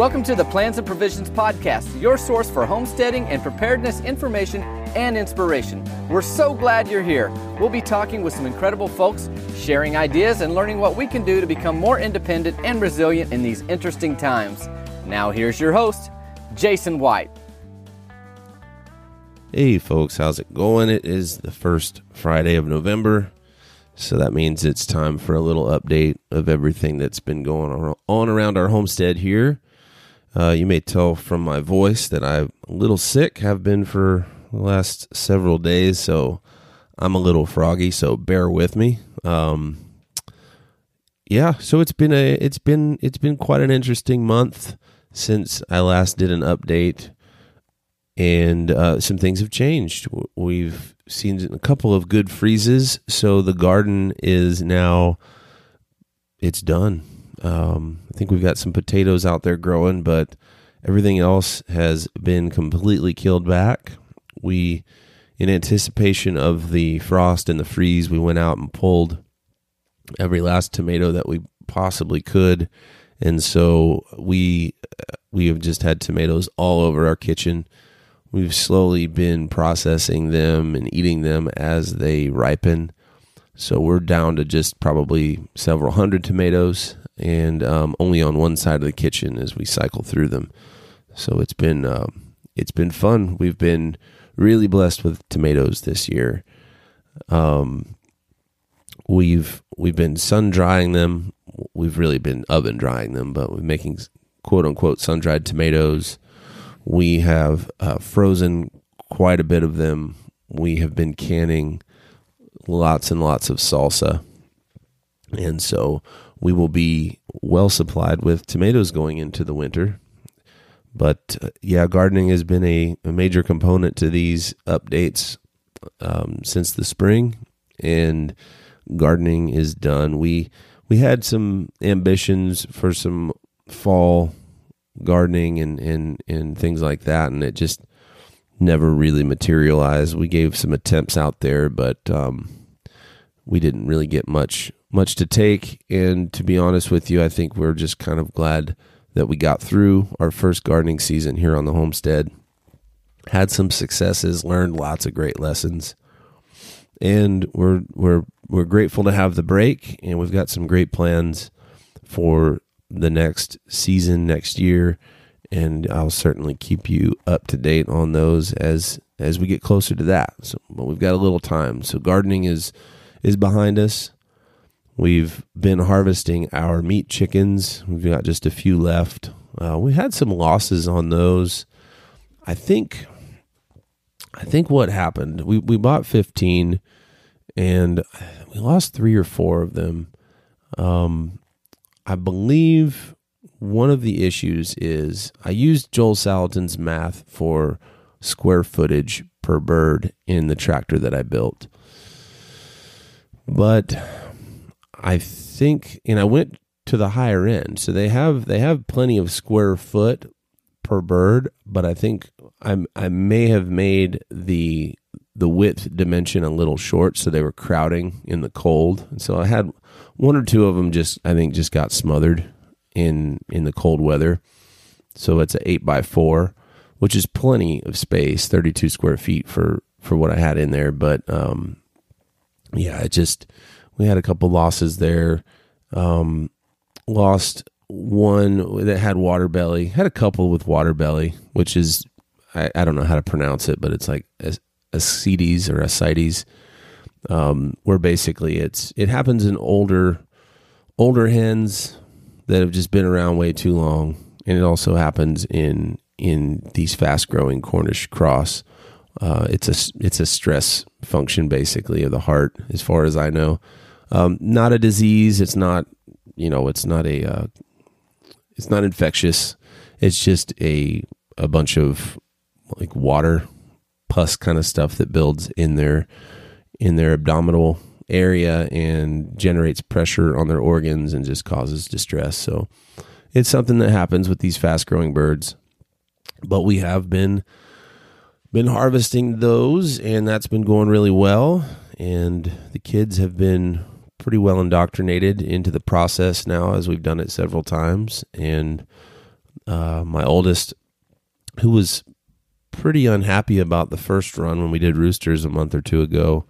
Welcome to the Plans and Provisions Podcast, your source for homesteading and preparedness information and inspiration. We're so glad you're here. We'll be talking with some incredible folks, sharing ideas, and learning what we can do to become more independent and resilient in these interesting times. Now, here's your host, Jason White. Hey, folks, how's it going? It is the first Friday of November. So that means it's time for a little update of everything that's been going on around our homestead here. Uh, you may tell from my voice that I'm a little sick, have been for the last several days, so I'm a little froggy, so bear with me. Um, yeah, so it's been a it's been it's been quite an interesting month since I last did an update, and uh, some things have changed. We've seen a couple of good freezes, so the garden is now it's done. Um, I think we've got some potatoes out there growing, but everything else has been completely killed back. We, in anticipation of the frost and the freeze, we went out and pulled every last tomato that we possibly could, and so we we have just had tomatoes all over our kitchen. We've slowly been processing them and eating them as they ripen. So we're down to just probably several hundred tomatoes and um, only on one side of the kitchen as we cycle through them. So it's been um, it's been fun. We've been really blessed with tomatoes this year. Um, we've we've been sun drying them. We've really been oven drying them, but we're making quote unquote sun dried tomatoes. We have uh, frozen quite a bit of them. We have been canning lots and lots of salsa, and so we will be well supplied with tomatoes going into the winter. But uh, yeah, gardening has been a, a, major component to these updates um, since the spring, and gardening is done. We we had some ambitions for some fall gardening and and and things like that, and it just never really materialized. We gave some attempts out there, but um, we didn't really get much much to take. And to be honest with you, I think we're just kind of glad that we got through our first gardening season here on the homestead. Had some successes, learned lots of great lessons. And we're we're we're grateful to have the break and we've got some great plans for the next season next year and I'll certainly keep you up to date on those as as we get closer to that. So, but we've got a little time. So gardening is is behind us. We've been harvesting our meat chickens. We've got just a few left. Uh, we had some losses on those. I think. I think what happened. We we bought fifteen, and we lost three or four of them. Um, I believe one of the issues is I used Joel Salatin's math for square footage per bird in the tractor that I built. But I think, and I went to the higher end, so they have they have plenty of square foot per bird, but I think I I may have made the the width dimension a little short, so they were crowding in the cold. And so I had one or two of them just I think just got smothered in in the cold weather. So it's an eight by four, which is plenty of space, thirty two square feet for for what I had in there. But um, yeah, it just we had a couple losses there. Um, lost one that had water belly. Had a couple with water belly, which is I, I don't know how to pronounce it, but it's like ascites or ascites. Um, where basically it's it happens in older older hens that have just been around way too long, and it also happens in in these fast growing Cornish cross. Uh, it's a it's a stress function basically of the heart, as far as I know. Um, not a disease. It's not, you know, it's not a, uh, it's not infectious. It's just a a bunch of like water pus kind of stuff that builds in their in their abdominal area and generates pressure on their organs and just causes distress. So it's something that happens with these fast growing birds. But we have been been harvesting those and that's been going really well and the kids have been pretty well indoctrinated into the process now as we've done it several times and uh, my oldest, who was pretty unhappy about the first run when we did roosters a month or two ago,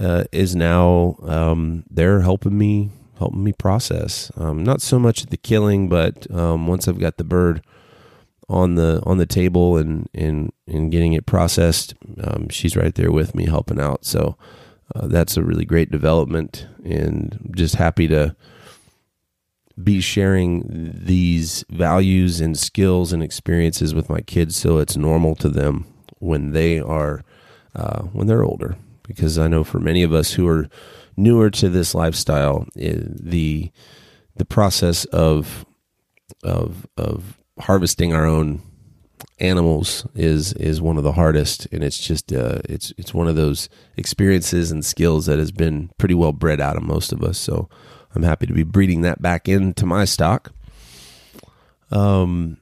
uh, is now um, they're helping me helping me process. Um, not so much the killing, but um, once I've got the bird on the on the table and and and getting it processed, um, she's right there with me helping out. So uh, that's a really great development, and just happy to be sharing these values and skills and experiences with my kids so it's normal to them when they are uh, when they're older because i know for many of us who are newer to this lifestyle the the process of of of harvesting our own animals is is one of the hardest and it's just uh, it's it's one of those experiences and skills that has been pretty well bred out of most of us so I'm happy to be breeding that back into my stock. Um,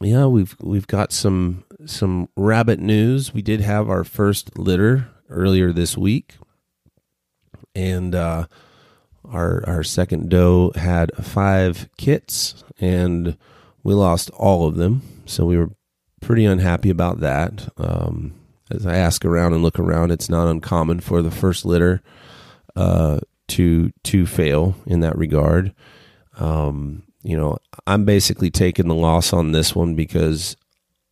yeah, we've we've got some some rabbit news. We did have our first litter earlier this week, and uh, our our second doe had five kits, and we lost all of them. So we were pretty unhappy about that. Um, as I ask around and look around, it's not uncommon for the first litter uh, to to fail in that regard. Um, you know, I'm basically taking the loss on this one because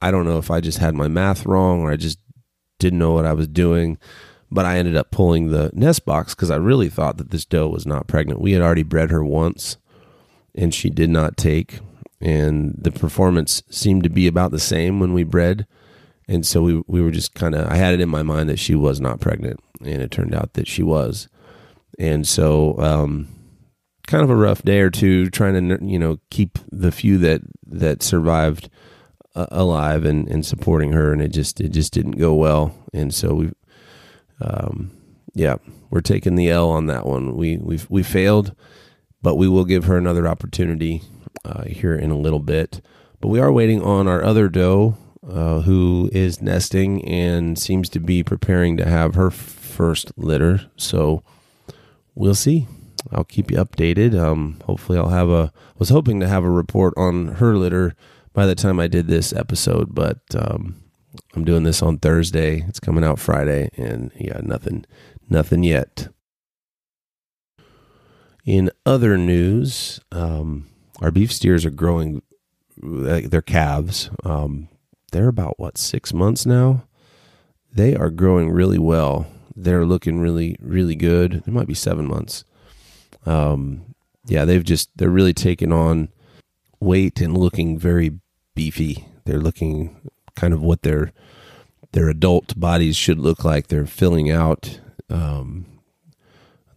I don't know if I just had my math wrong or I just didn't know what I was doing. But I ended up pulling the nest box because I really thought that this doe was not pregnant. We had already bred her once, and she did not take. And the performance seemed to be about the same when we bred. And so we we were just kind of I had it in my mind that she was not pregnant, and it turned out that she was. And so um, kind of a rough day or two trying to you know keep the few that that survived uh, alive and, and supporting her and it just it just didn't go well. And so we um, yeah we're taking the L on that one. We we we failed but we will give her another opportunity uh, here in a little bit but we are waiting on our other doe uh, who is nesting and seems to be preparing to have her first litter so we'll see. I'll keep you updated. Um, hopefully, I'll have a. Was hoping to have a report on her litter by the time I did this episode, but um, I'm doing this on Thursday. It's coming out Friday, and yeah, nothing, nothing yet. In other news, um, our beef steers are growing. They're calves. Um, they're about what six months now. They are growing really well they're looking really, really good. It might be seven months. Um, yeah, they've just they're really taking on weight and looking very beefy. They're looking kind of what their their adult bodies should look like. They're filling out. Um,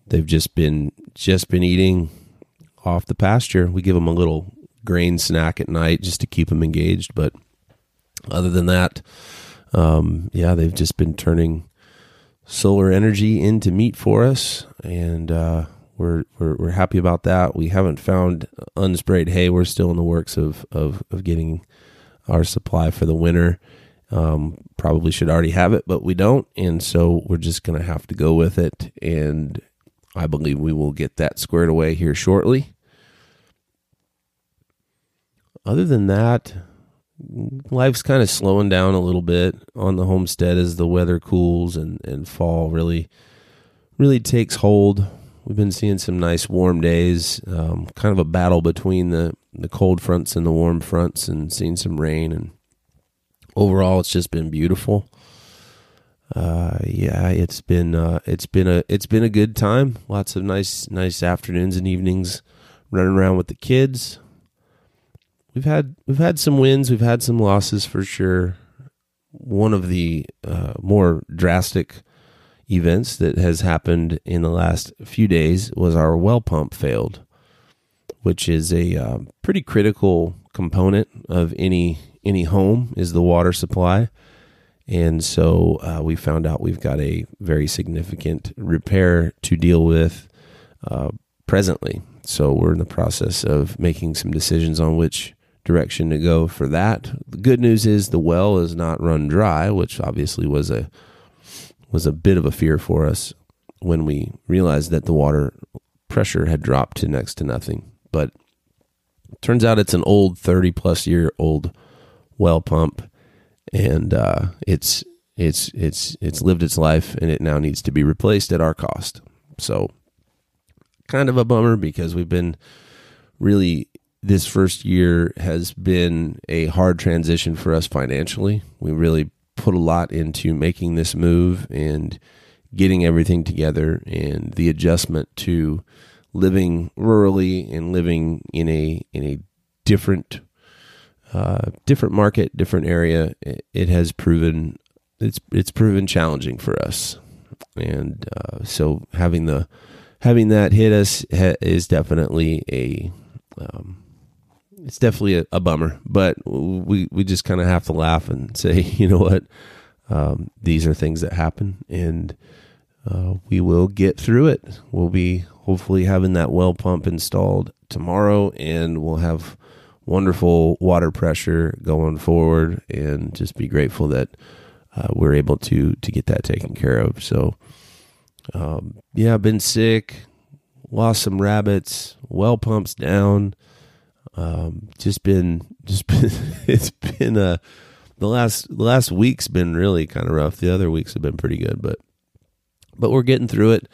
they've just been just been eating off the pasture. We give them a little grain snack at night just to keep them engaged, but other than that, um, yeah, they've just been turning solar energy into meat for us, and uh, we're, we're we're happy about that. We haven't found unsprayed hay. We're still in the works of of, of getting our supply for the winter. Um, probably should already have it, but we don't, and so we're just to have to go with it. And I believe we will get that squared away here shortly. Other than that, life's kind of slowing down a little bit on the homestead as the weather cools and, and fall really really takes hold. We've been seeing some nice warm days, um, kind of a battle between the, the cold fronts and the warm fronts, and seeing some rain. And overall, it's just been beautiful. Uh, yeah, it's been uh, it's been a it's been a good time. Lots of nice nice afternoons and evenings running around with the kids we've had we've had some wins, we've had some losses for sure. One of the uh, more drastic events that has happened in the last few days was our well pump failed, which is a uh, pretty critical component of any any home is the water supply. And so uh, we found out we've got a very significant repair to deal with uh, presently. So we're in the process of making some decisions on which direction to go for that. The good news is the well is not run dry, which obviously was a was a bit of a fear for us when we realized that the water pressure had dropped to next to nothing. But Turns out it's an old 30 plus year old well pump, and uh, it's it's it's it's lived its life, and it now needs to be replaced at our cost. So, kind of a bummer because we've been really this first year has been a hard transition for us financially. We really put a lot into making this move and getting everything together and the adjustment to living rurally and living in a in a different uh, different market, different area. It, it, has proven it's it's proven challenging for us, and uh, so having the having that hit us ha- is definitely a um, it's definitely a, a, bummer. But we we just kind of have to laugh and say, you know what, um, these are things that happen, and uh, we will get through it. We'll be hopefully having that well pump installed tomorrow, and we'll have wonderful water pressure going forward, and just be grateful that uh, we're able to to get that taken care of. So, um, yeah, I've been sick, lost some rabbits, well pumps down. Um, just been, just been, it's been a uh, the last the last week's been really kind of rough. The other weeks have been pretty good, but but we're getting through it.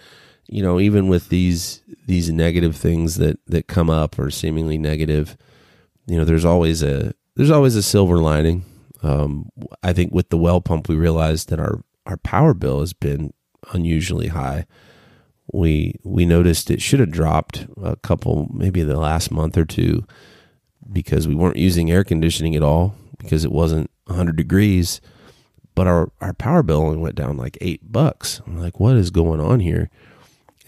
You know, even with these these negative things that that come up or seemingly negative, you know, there's always a there's always a silver lining. Um, I think with the well pump, we realized that our our power bill has been unusually high. We we noticed it should have dropped a couple, maybe the last month or two, because we weren't using air conditioning at all because it wasn't 100 degrees but our, our power bill only went down like eight bucks. I'm like, what is going on here?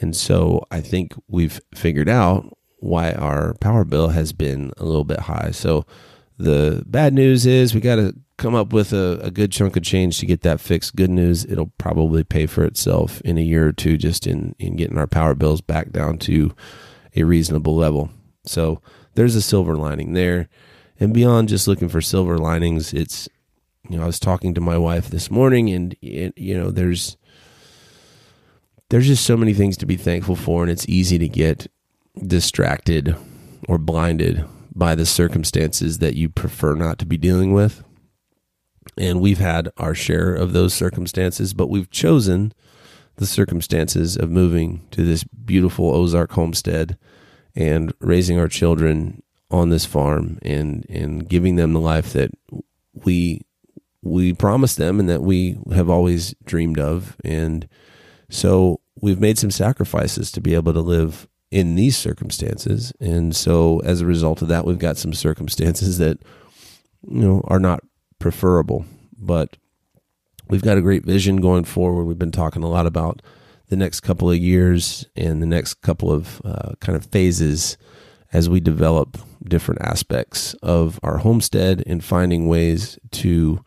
And so I think we've figured out why our power bill has been a little bit high. So the bad news is we got to come up with a, a, good chunk of change to get that fixed. Good news, it'll probably pay for itself in a year or two just in, in getting our power bills back down to a reasonable level. So there's a silver lining there. And beyond just looking for silver linings, it's you know, I was talking to my wife this morning, and it, you know, there's there's just so many things to be thankful for, and it's easy to get distracted or blinded by the circumstances that you prefer not to be dealing with. And we've had our share of those circumstances, but we've chosen the circumstances of moving to this beautiful Ozark homestead and raising our children on this farm and and giving them the life that we we promised them and that we have always dreamed of. And so we've made some sacrifices to be able to live in these circumstances. And so as a result of that, we've got some circumstances that, you know, are not preferable, but we've got a great vision going forward. We've been talking a lot about the next couple of years and the next couple of uh, kind of phases as we develop different aspects of our homestead and finding ways to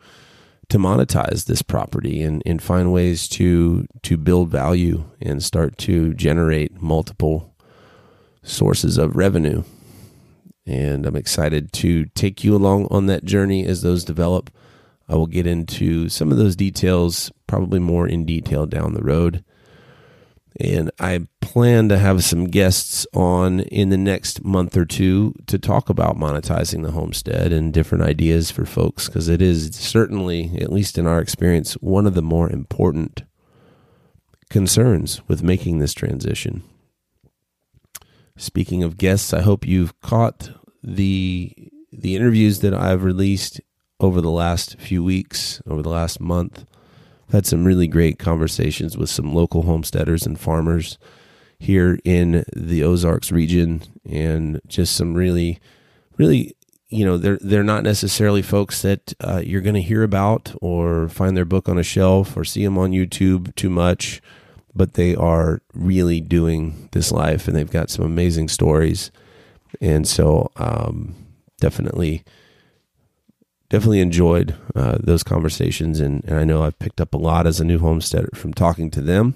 to monetize this property and, and find ways to to build value and start to generate multiple sources of revenue. And I'm excited to take you along on that journey as those develop. I will get into some of those details, probably more in detail down the road. And I plan to have some guests on in the next month or two to talk about monetizing the homestead and different ideas for folks because it is certainly, at least in our experience, one of the more important concerns with making this transition. Speaking of guests, I hope you've caught the the interviews that I've released over the last few weeks, over the last month. I've had some really great conversations with some local homesteaders and farmers here in the Ozarks region, and just some really, really, you know, they're they're not necessarily folks that uh, you're going to hear about or find their book on a shelf or see them on YouTube too much, but they are really doing this life, and they've got some amazing stories, and so um, definitely definitely enjoyed uh, those conversations, and, and I know I've picked up a lot as a new homesteader from talking to them.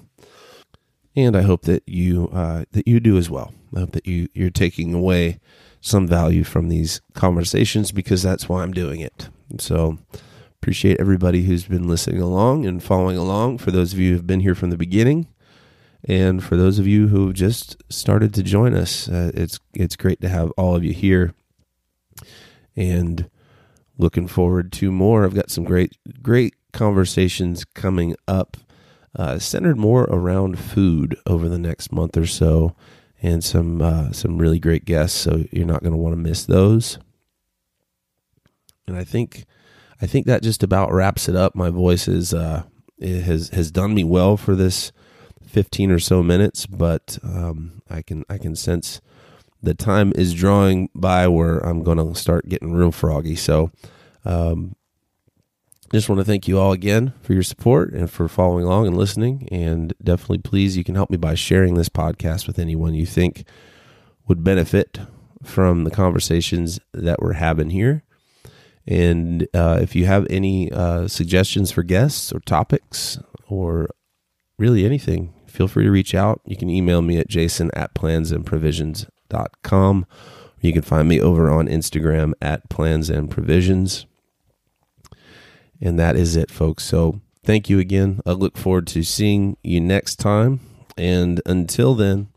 And I hope that you uh, that you do as well. I hope that you you're taking away some value from these conversations because that's why I'm doing it. So appreciate everybody who's been listening along and following along. For those of you who've been here from the beginning, and for those of you who have just started to join us, uh, it's it's great to have all of you here. and looking forward to more. I've got some great, great conversations coming up, uh, centered more around food over the next month or so, and some uh, some really great guests. So you're not going to want to miss those. And I think, I think that just about wraps it up. My voice is uh, it has has done me well for this 15 or so minutes, but um, I can I can sense the time is drawing by where I'm going to start getting real froggy. So, um, just want to thank you all again for your support and for following along and listening. And definitely, please, you can help me by sharing this podcast with anyone you think would benefit from the conversations that we're having here. And uh, if you have any uh, suggestions for guests or topics or really anything, feel free to reach out. You can email me at jason at plansandprovisions.com. You can find me over on Instagram at plans and provisions. And that is it, folks. So thank you again. I look forward to seeing you next time. And until then,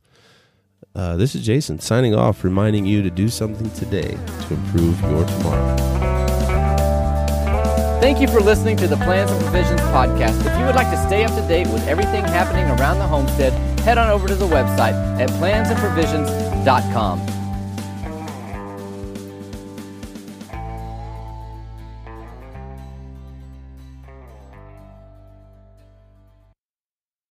uh, this is Jason signing off, reminding you to do something today to improve your tomorrow. Thank you for listening to the Plans and Provisions podcast. If you would like to stay up to date with everything happening around the homestead, head on over to the website at plansandprovisions.com.